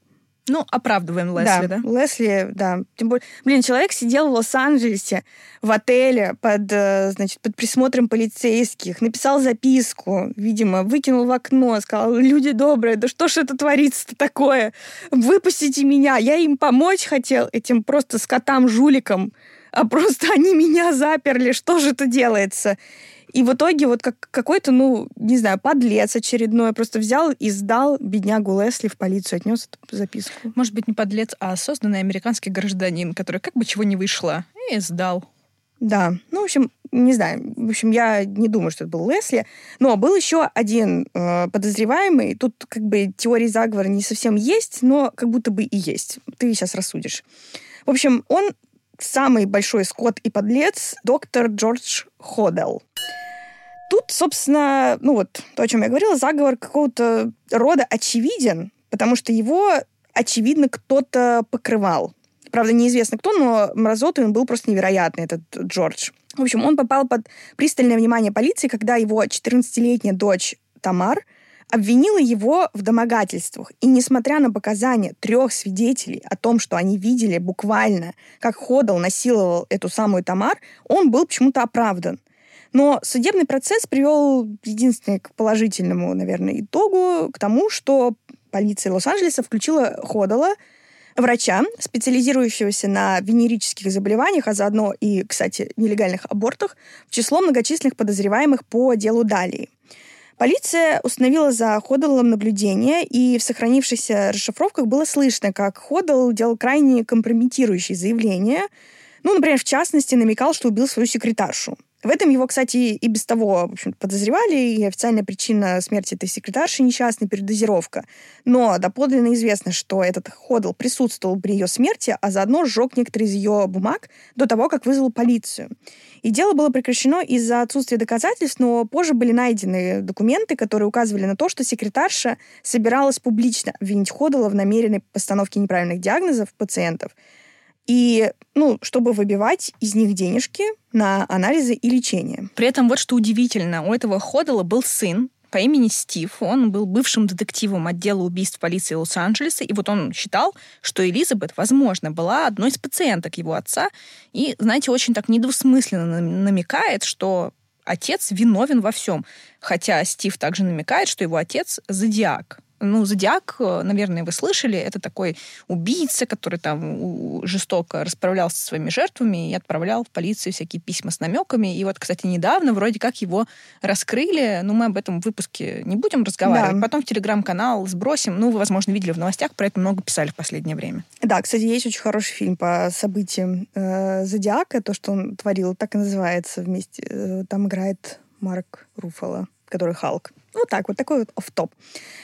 Ну, оправдываем Лесли, да? Да, Лесли, да. Тем более, блин, человек сидел в Лос-Анджелесе в отеле под, э, значит, под присмотром полицейских, написал записку, видимо, выкинул в окно, сказал, люди добрые, да что ж это творится-то такое? Выпустите меня, я им помочь хотел, этим просто скотам-жуликам, а просто они меня заперли, что же это делается? И в итоге вот как какой-то, ну, не знаю, подлец очередной просто взял и сдал беднягу Лесли в полицию, отнес эту записку. Может быть, не подлец, а осознанный американский гражданин, который как бы чего не вышло, и сдал. Да, ну, в общем, не знаю, в общем, я не думаю, что это был Лесли, но был еще один э, подозреваемый, тут как бы теории заговора не совсем есть, но как будто бы и есть. Ты сейчас рассудишь. В общем, он самый большой скот и подлец доктор Джордж Ходел. Тут, собственно, ну вот то, о чем я говорила, заговор какого-то рода очевиден, потому что его, очевидно, кто-то покрывал. Правда, неизвестно кто, но мразотой он был просто невероятный, этот Джордж. В общем, он попал под пристальное внимание полиции, когда его 14-летняя дочь Тамар обвинила его в домогательствах. И несмотря на показания трех свидетелей о том, что они видели буквально, как Ходал насиловал эту самую Тамар, он был почему-то оправдан. Но судебный процесс привел единственное к положительному, наверное, итогу, к тому, что полиция Лос-Анджелеса включила Ходала, врача, специализирующегося на венерических заболеваниях, а заодно и, кстати, нелегальных абортах, в число многочисленных подозреваемых по делу Далии. Полиция установила за Ходалом наблюдение, и в сохранившихся расшифровках было слышно, как Ходал делал крайне компрометирующие заявления. Ну, например, в частности, намекал, что убил свою секретаршу. В этом его, кстати, и без того в общем подозревали, и официальная причина смерти этой секретарши — несчастная передозировка. Но доподлинно известно, что этот Ходл присутствовал при ее смерти, а заодно сжег некоторые из ее бумаг до того, как вызвал полицию. И дело было прекращено из-за отсутствия доказательств, но позже были найдены документы, которые указывали на то, что секретарша собиралась публично обвинить Ходла в намеренной постановке неправильных диагнозов пациентов — и, ну, чтобы выбивать из них денежки на анализы и лечение. При этом вот что удивительно, у этого Ходала был сын, по имени Стив. Он был бывшим детективом отдела убийств полиции Лос-Анджелеса, и вот он считал, что Элизабет, возможно, была одной из пациенток его отца, и, знаете, очень так недвусмысленно намекает, что отец виновен во всем. Хотя Стив также намекает, что его отец — зодиак. Ну, Зодиак, наверное, вы слышали, это такой убийца, который там жестоко расправлялся со своими жертвами и отправлял в полицию всякие письма с намеками. И вот, кстати, недавно вроде как его раскрыли, но мы об этом в выпуске не будем разговаривать. Да. Потом в телеграм-канал сбросим. Ну, вы, возможно, видели в новостях, про это много писали в последнее время. Да, кстати, есть очень хороший фильм по событиям э, Зодиака, то, что он творил, так и называется вместе. Э, там играет Марк Руфало, который Халк. Вот так вот, такой вот оф-топ.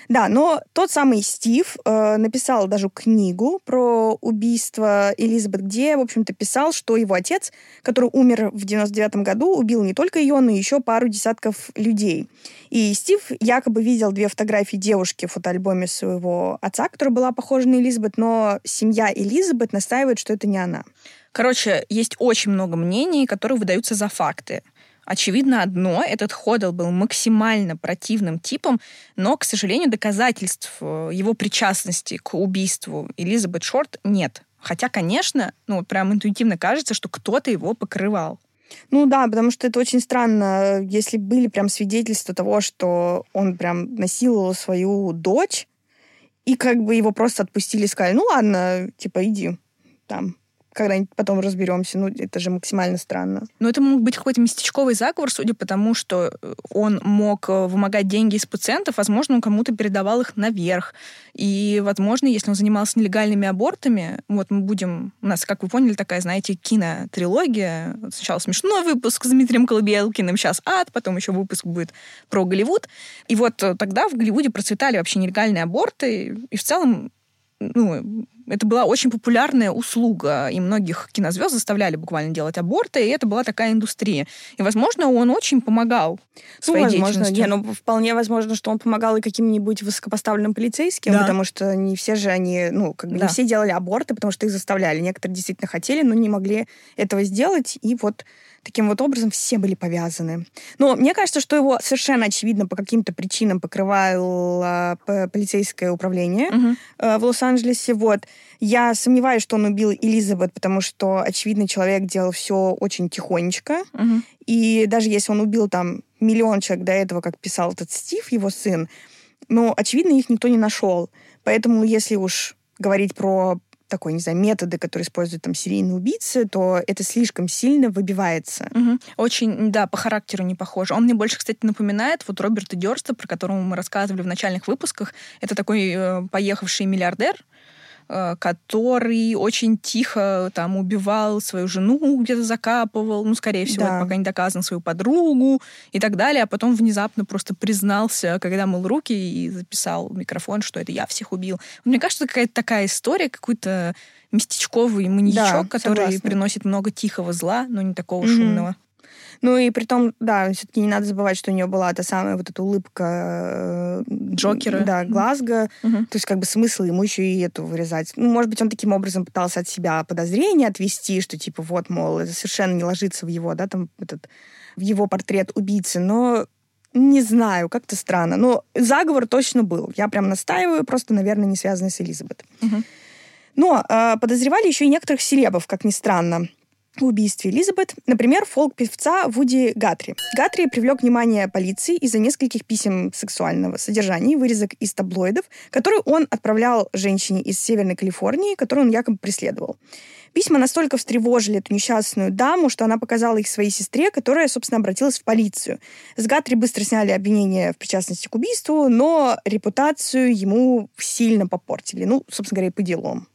Да, но тот самый Стив э, написал даже книгу про убийство Элизабет, где, в общем-то, писал, что его отец, который умер в 99 году, убил не только ее, но еще пару десятков людей. И Стив якобы видел две фотографии девушки в фотоальбоме своего отца, которая была похожа на Элизабет, но семья Элизабет настаивает, что это не она. Короче, есть очень много мнений, которые выдаются за факты. Очевидно одно, этот Ходл был максимально противным типом, но, к сожалению, доказательств э, его причастности к убийству Элизабет Шорт нет. Хотя, конечно, ну, прям интуитивно кажется, что кто-то его покрывал. Ну да, потому что это очень странно, если были прям свидетельства того, что он прям насиловал свою дочь, и как бы его просто отпустили сказали, ну ладно, типа иди там, когда-нибудь потом разберемся. Ну, это же максимально странно. Ну, это мог быть какой-то местечковый заговор, судя по тому, что э, он мог э, вымогать деньги из пациентов, возможно, он кому-то передавал их наверх. И, возможно, если он занимался нелегальными абортами, вот мы будем... У нас, как вы поняли, такая, знаете, кинотрилогия. Сначала смешной выпуск с Дмитрием Колыбелкиным, сейчас ад, потом еще выпуск будет про Голливуд. И вот э, тогда в Голливуде процветали вообще нелегальные аборты, и в целом ну, это была очень популярная услуга, и многих кинозвезд заставляли буквально делать аборты, и это была такая индустрия. И, возможно, он очень помогал своей ну, возможно, не, ну, вполне возможно, что он помогал и каким-нибудь высокопоставленным полицейским, да. потому что не все же они, ну, как бы да. не все делали аборты, потому что их заставляли. Некоторые действительно хотели, но не могли этого сделать, и вот таким вот образом все были повязаны. Но мне кажется, что его совершенно очевидно по каким-то причинам покрывало полицейское управление угу. в Лос-Анджелесе. Вот. Я сомневаюсь, что он убил Элизабет, потому что, очевидно, человек делал все очень тихонечко. Угу. И даже если он убил там миллион человек до этого, как писал этот Стив, его сын, но, очевидно, их никто не нашел. Поэтому, если уж говорить про такой, не знаю, методы, которые используют там серийные убийцы, то это слишком сильно выбивается. Угу. Очень, да, по характеру не похоже. Он мне больше, кстати, напоминает вот Роберта Дёрста, про которого мы рассказывали в начальных выпусках. Это такой э, поехавший миллиардер, который очень тихо там убивал свою жену, где-то закапывал, ну, скорее всего, да. пока не доказано, свою подругу и так далее, а потом внезапно просто признался, когда мыл руки и записал микрофон, что это я всех убил. Мне кажется, какая-то такая история, какой-то местечковый маньячок, да, который согласна. приносит много тихого зла, но не такого mm-hmm. шумного. Ну и при том, да, все-таки не надо забывать, что у нее была та самая вот эта улыбка э, Джокера. Да, Глазго. Угу. То есть как бы смысл ему еще и эту вырезать. Ну, может быть, он таким образом пытался от себя подозрения отвести, что типа вот, мол, это совершенно не ложится в его, да, там этот, в его портрет убийцы, но не знаю, как-то странно. Но заговор точно был. Я прям настаиваю, просто, наверное, не связанный с Элизабет. Угу. Но э, подозревали еще и некоторых селебов, как ни странно в убийстве Элизабет. Например, фолк-певца Вуди Гатри. Гатри привлек внимание полиции из-за нескольких писем сексуального содержания, вырезок из таблоидов, которые он отправлял женщине из Северной Калифорнии, которую он якобы преследовал. Письма настолько встревожили эту несчастную даму, что она показала их своей сестре, которая, собственно, обратилась в полицию. С Гатри быстро сняли обвинение в причастности к убийству, но репутацию ему сильно попортили. Ну, собственно говоря, и по делам.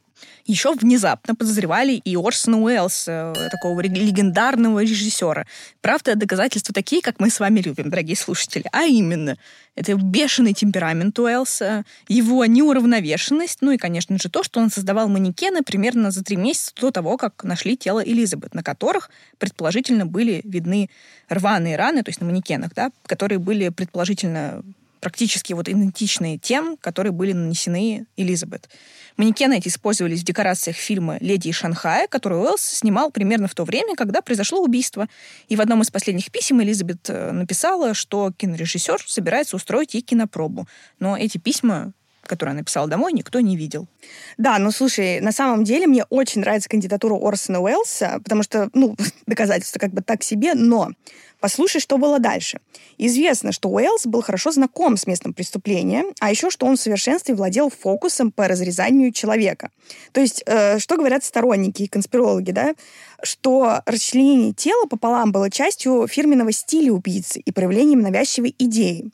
Еще внезапно подозревали и Орсона Уэллса, такого легендарного режиссера. Правда, доказательства такие, как мы с вами любим, дорогие слушатели. А именно, это бешеный темперамент Уэллса, его неуравновешенность, ну и, конечно же, то, что он создавал манекены примерно за три месяца до того, как нашли тело Элизабет, на которых, предположительно, были видны рваные раны, то есть на манекенах, да, которые были, предположительно, практически вот идентичные тем, которые были нанесены Элизабет. Манекены эти использовались в декорациях фильма «Леди из Шанхая», который Уэллс снимал примерно в то время, когда произошло убийство. И в одном из последних писем Элизабет э, написала, что кинорежиссер собирается устроить ей кинопробу. Но эти письма которую она написала домой, никто не видел. Да, ну слушай, на самом деле мне очень нравится кандидатура Орсона Уэллса, потому что, ну, доказательства как бы так себе, но послушай, что было дальше. Известно, что Уэллс был хорошо знаком с местом преступления, а еще, что он в совершенстве владел фокусом по разрезанию человека. То есть, э, что говорят сторонники и конспирологи, да? Что расчленение тела пополам было частью фирменного стиля убийцы и проявлением навязчивой идеи.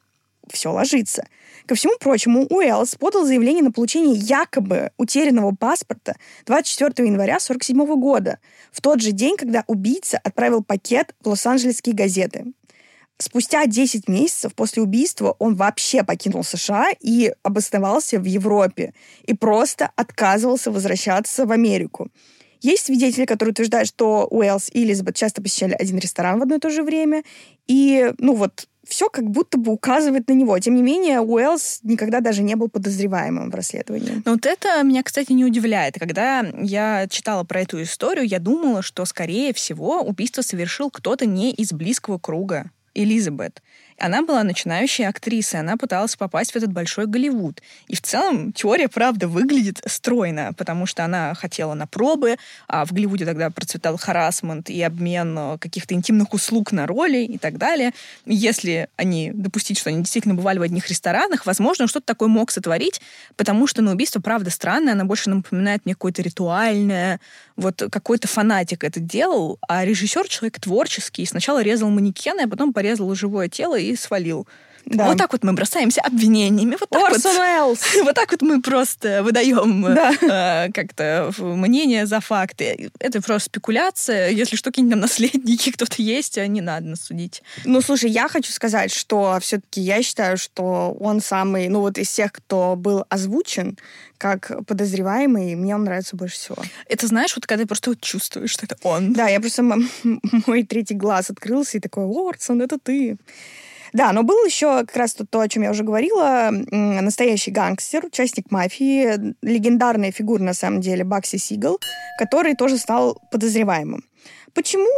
Все ложится. Ко всему прочему, Уэллс подал заявление на получение якобы утерянного паспорта 24 января 1947 года, в тот же день, когда убийца отправил пакет в Лос-Анджелесские газеты. Спустя 10 месяцев после убийства он вообще покинул США и обосновался в Европе и просто отказывался возвращаться в Америку. Есть свидетели, которые утверждают, что Уэллс и Элизабет часто посещали один ресторан в одно и то же время. И, ну вот, все как будто бы указывает на него. Тем не менее, Уэллс никогда даже не был подозреваемым в расследовании. Ну вот это меня, кстати, не удивляет. Когда я читала про эту историю, я думала, что, скорее всего, убийство совершил кто-то не из близкого круга Элизабет. Она была начинающей актрисой, она пыталась попасть в этот большой Голливуд. И в целом теория, правда, выглядит стройно, потому что она хотела на пробы, а в Голливуде тогда процветал харасмент и обмен э, каких-то интимных услуг на роли и так далее. Если они допустить, что они действительно бывали в одних ресторанах, возможно, что-то такое мог сотворить, потому что на убийство, правда, странное, она больше напоминает мне какое-то ритуальное, вот какой-то фанатик это делал, а режиссер человек творческий. Сначала резал манекены, а потом порезал живое тело и свалил. Да. Вот так вот мы бросаемся обвинениями. Вот так, вот, вот так вот мы просто выдаем да. э, как-то мнение за факты. Это просто спекуляция. Если что, какие-нибудь наследники кто-то есть, не надо нас судить. Ну, слушай, я хочу сказать, что все-таки я считаю, что он самый, ну вот из всех, кто был озвучен, как подозреваемый, мне он нравится больше всего. Это знаешь, вот когда ты просто вот чувствуешь, что это он. Да, я просто мой третий глаз открылся и такой, Уордсон, это ты. Да, но был еще как раз то, о чем я уже говорила, настоящий гангстер, участник мафии, легендарная фигура, на самом деле, Бакси Сигал, который тоже стал подозреваемым. Почему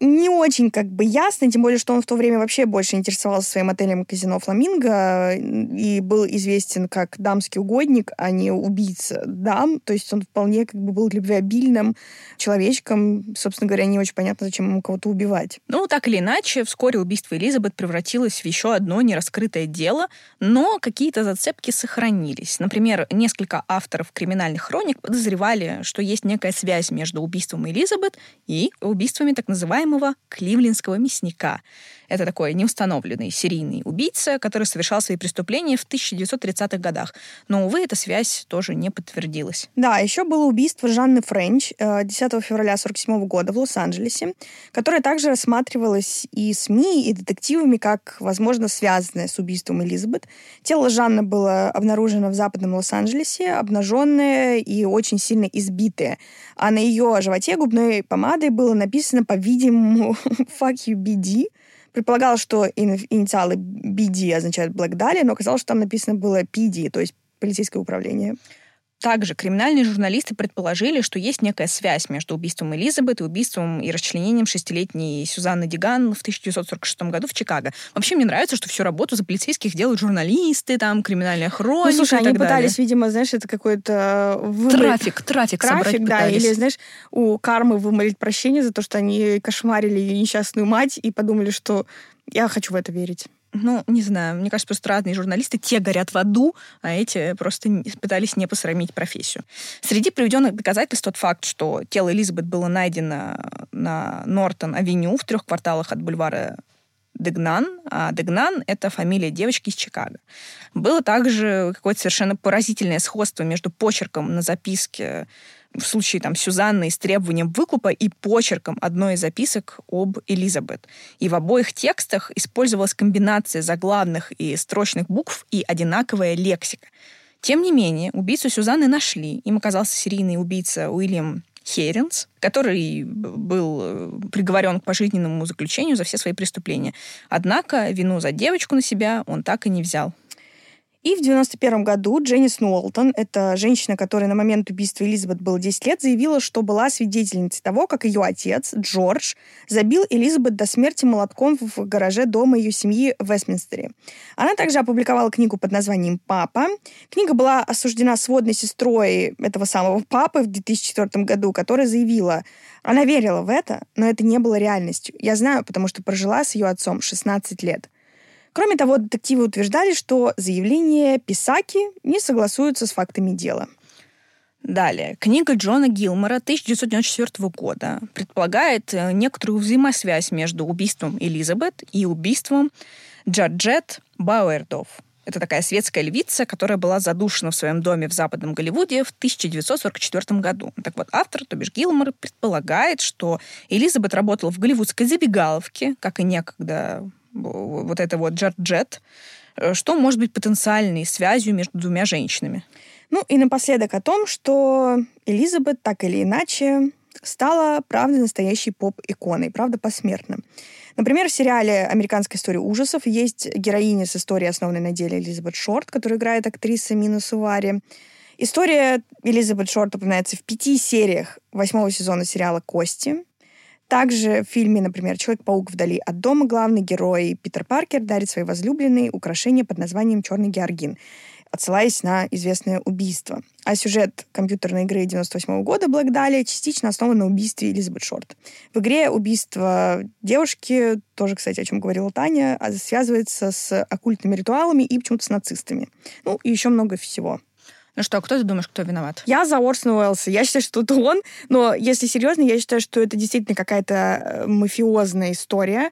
не очень как бы ясно, тем более, что он в то время вообще больше интересовался своим отелем казино «Фламинго» и был известен как дамский угодник, а не убийца дам. То есть он вполне как бы был любвеобильным человечком. Собственно говоря, не очень понятно, зачем ему кого-то убивать. Ну, так или иначе, вскоре убийство Элизабет превратилось в еще одно нераскрытое дело, но какие-то зацепки сохранились. Например, несколько авторов криминальных хроник подозревали, что есть некая связь между убийством Элизабет и убийствами так называемых называемого кливлендского мясника. Это такой неустановленный серийный убийца, который совершал свои преступления в 1930-х годах. Но, увы, эта связь тоже не подтвердилась. Да, еще было убийство Жанны Френч 10 э, февраля 1947 года в Лос-Анджелесе, которое также рассматривалось и СМИ, и детективами как, возможно, связанное с убийством Элизабет. Тело Жанны было обнаружено в западном Лос-Анджелесе, обнаженное и очень сильно избитое. А на ее животе губной помадой было написано, по-видимому, «Fuck you, BD», предполагалось, что инициалы BD означают Black Dahlia, но оказалось, что там написано было PD, то есть полицейское управление. Также криминальные журналисты предположили, что есть некая связь между убийством Элизабет и убийством и расчленением шестилетней Сюзанны Диган в 1946 году в Чикаго. Вообще мне нравится, что всю работу за полицейских делают журналисты, там, криминальная хроника Ну, слушай, они пытались, далее. видимо, знаешь, это какой-то... Вымыть... Трафик, трафик, трафик да, пытались. или, знаешь, у кармы вымолить прощение за то, что они кошмарили несчастную мать и подумали, что я хочу в это верить ну, не знаю, мне кажется, просто разные журналисты, те горят в аду, а эти просто пытались не посрамить профессию. Среди приведенных доказательств тот факт, что тело Элизабет было найдено на Нортон-авеню в трех кварталах от бульвара Дегнан, а Дегнан — это фамилия девочки из Чикаго. Было также какое-то совершенно поразительное сходство между почерком на записке в случае там Сюзанны с требованием выкупа и почерком одной из записок об Элизабет. И в обоих текстах использовалась комбинация заглавных и строчных букв и одинаковая лексика. Тем не менее, убийцу Сюзанны нашли. Им оказался серийный убийца Уильям Херенс, который был э, приговорен к пожизненному заключению за все свои преступления. Однако вину за девочку на себя он так и не взял. И в 91 году Дженнис Нуолтон, это женщина, которая на момент убийства Элизабет было 10 лет, заявила, что была свидетельницей того, как ее отец, Джордж, забил Элизабет до смерти молотком в гараже дома ее семьи в Вестминстере. Она также опубликовала книгу под названием «Папа». Книга была осуждена сводной сестрой этого самого папы в 2004 году, которая заявила, она верила в это, но это не было реальностью. Я знаю, потому что прожила с ее отцом 16 лет. Кроме того, детективы утверждали, что заявления Писаки не согласуются с фактами дела. Далее. Книга Джона Гилмора 1994 года предполагает э, некоторую взаимосвязь между убийством Элизабет и убийством Джорджет Бауэрдов. Это такая светская львица, которая была задушена в своем доме в Западном Голливуде в 1944 году. Так вот, автор, то бишь Гилмор, предполагает, что Элизабет работала в голливудской забегаловке, как и некогда вот это вот Джорджет, э, что может быть потенциальной связью между двумя женщинами? Ну и напоследок о том, что Элизабет так или иначе стала, правда, настоящей поп-иконой, правда, посмертно. Например, в сериале «Американская история ужасов» есть героиня с историей, основанной на деле Элизабет Шорт, которую играет актриса Мина Сувари. История Элизабет Шорт упоминается в пяти сериях восьмого сезона сериала «Кости». Также в фильме, например, «Человек-паук вдали от дома» главный герой Питер Паркер дарит своей возлюбленной украшение под названием «Черный георгин», отсылаясь на известное убийство. А сюжет компьютерной игры 98 года Black Dahlia частично основан на убийстве Элизабет Шорт. В игре убийство девушки, тоже, кстати, о чем говорила Таня, а связывается с оккультными ритуалами и почему-то с нацистами. Ну, и еще много всего. Ну что, кто ты думаешь, кто виноват? Я за Орсона Уэллса. Я считаю, что это он. Но если серьезно, я считаю, что это действительно какая-то э, мафиозная история.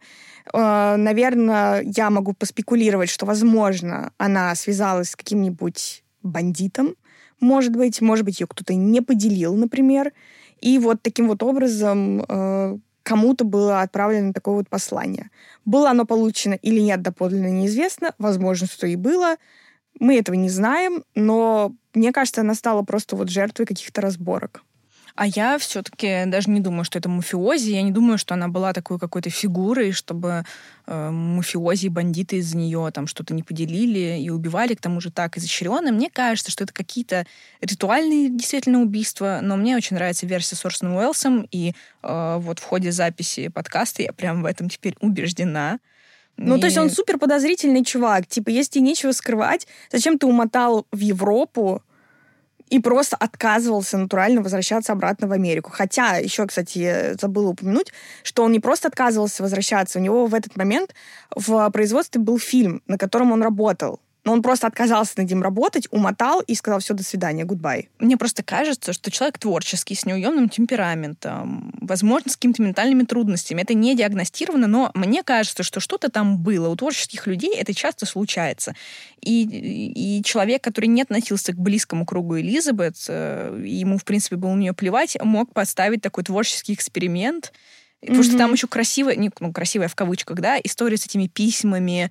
Э, наверное, я могу поспекулировать, что, возможно, она связалась с каким-нибудь бандитом. Может быть, может быть, ее кто-то не поделил, например. И вот таким вот образом э, кому-то было отправлено такое вот послание. Было оно получено или нет, доподлинно неизвестно. Возможно, что и было. Мы этого не знаем, но мне кажется, она стала просто вот жертвой каких-то разборок. А я все-таки даже не думаю, что это мафиози. Я не думаю, что она была такой какой-то фигурой, чтобы э, мафиози и бандиты из нее там что-то не поделили и убивали, к тому же так изощренно. Мне кажется, что это какие-то ритуальные действительно убийства, но мне очень нравится версия с Орсоном Уэллсом, и э, вот в ходе записи подкаста я прям в этом теперь убеждена. Ну, и... то есть он супер подозрительный чувак. Типа, если тебе нечего скрывать, зачем ты умотал в Европу и просто отказывался натурально возвращаться обратно в Америку. Хотя, еще, кстати, забыла упомянуть, что он не просто отказывался возвращаться, у него в этот момент в производстве был фильм, на котором он работал. Но он просто отказался над ним работать, умотал и сказал все, до свидания, гудбай. Мне просто кажется, что человек творческий, с неуемным темпераментом, возможно, с какими-то ментальными трудностями. Это не диагностировано, но мне кажется, что что-то там было. У творческих людей это часто случается. И, и человек, который не относился к близкому кругу Элизабет, э, ему, в принципе, было у нее плевать, мог поставить такой творческий эксперимент, Потому mm-hmm. что там еще красивая, ну, красивая в кавычках, да, история с этими письмами,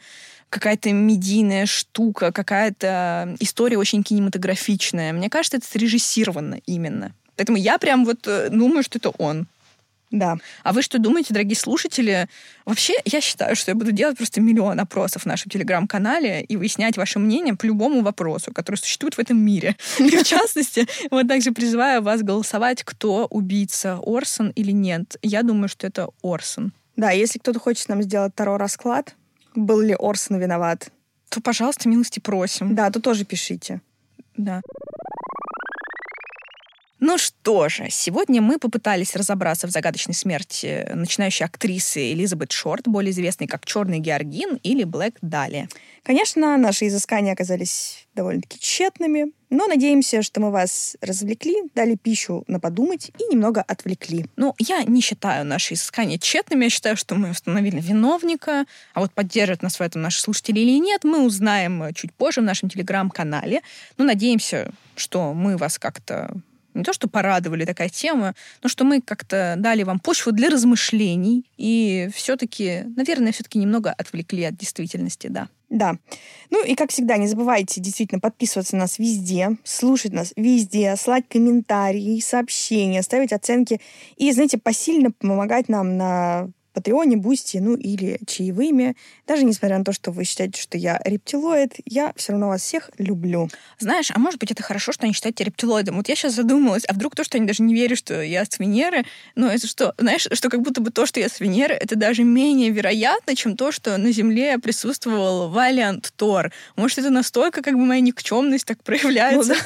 какая-то медийная штука, какая-то история очень кинематографичная. Мне кажется, это срежиссировано именно. Поэтому я прям вот э, думаю, что это он. Да. А вы что думаете, дорогие слушатели? Вообще, я считаю, что я буду делать просто миллион опросов в нашем телеграм-канале и выяснять ваше мнение по любому вопросу, который существует в этом мире. И в частности, вот также призываю вас голосовать, кто убийца, Орсон или нет. Я думаю, что это Орсон. Да, если кто-то хочет нам сделать второй расклад, был ли Орсон виноват, то, пожалуйста, милости просим. Да, то тоже пишите. Да. Ну что же, сегодня мы попытались разобраться в загадочной смерти начинающей актрисы Элизабет Шорт, более известной как Черный Георгин или Блэк Дали. Конечно, наши изыскания оказались довольно-таки тщетными, но надеемся, что мы вас развлекли, дали пищу на подумать и немного отвлекли. Ну, я не считаю наши изыскания тщетными, я считаю, что мы установили виновника, а вот поддерживают нас в этом наши слушатели или нет, мы узнаем чуть позже в нашем телеграм-канале. Ну, надеемся, что мы вас как-то не то, что порадовали такая тема, но что мы как-то дали вам почву для размышлений и все-таки, наверное, все-таки немного отвлекли от действительности, да. Да. Ну и, как всегда, не забывайте действительно подписываться на нас везде, слушать нас везде, слать комментарии, сообщения, ставить оценки и, знаете, посильно помогать нам на Патреоне, Boosty, ну или чаевыми. Даже несмотря на то, что вы считаете, что я рептилоид, я все равно вас всех люблю. Знаешь, а может быть это хорошо, что они считают тебя рептилоидом? Вот я сейчас задумалась, а вдруг то, что они даже не верят, что я с Венеры, но это что, знаешь, что как будто бы то, что я с Венеры, это даже менее вероятно, чем то, что на Земле присутствовал Валиант Тор. Может, это настолько как бы моя никчемность так проявляется? Ну, да.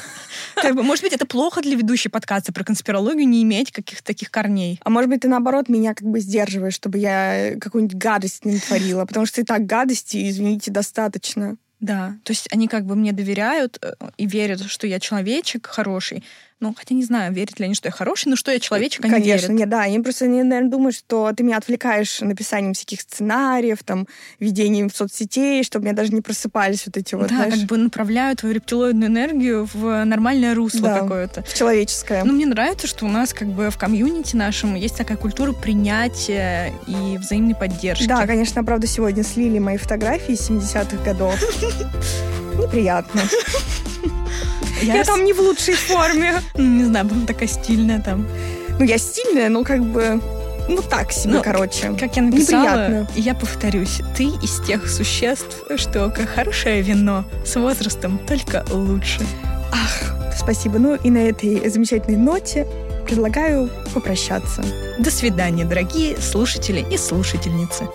Как бы, может быть, это плохо для ведущей подкаста про конспирологию не иметь каких-то таких корней. А может быть, ты наоборот меня как бы сдерживаешь, чтобы я какую-нибудь гадость не творила, потому что и так гадости, извините, достаточно. Да, то есть они как бы мне доверяют э, и верят, что я человечек хороший, ну, хотя не знаю, верят ли они, что я хороший, но что я человечек, они Конечно, верят. нет, да. Они просто, они, наверное, думают, что ты меня отвлекаешь написанием всяких сценариев, там, ведением в соцсетей, чтобы меня даже не просыпались вот эти вот, Да, знаешь... как бы направляют твою рептилоидную энергию в нормальное русло да, какое-то. в человеческое. Ну, мне нравится, что у нас как бы в комьюнити нашем есть такая культура принятия и взаимной поддержки. Да, конечно, правда, сегодня слили мои фотографии 70-х годов. Неприятно. Я, я там не в лучшей форме. Не знаю, была такая стильная там. Ну, я стильная, но как бы... Ну, так себе, ну, короче. Как я написала, Неприятно. я повторюсь, ты из тех существ, что как хорошее вино с возрастом только лучше. Ах, спасибо. Ну и на этой замечательной ноте предлагаю попрощаться. До свидания, дорогие слушатели и слушательницы.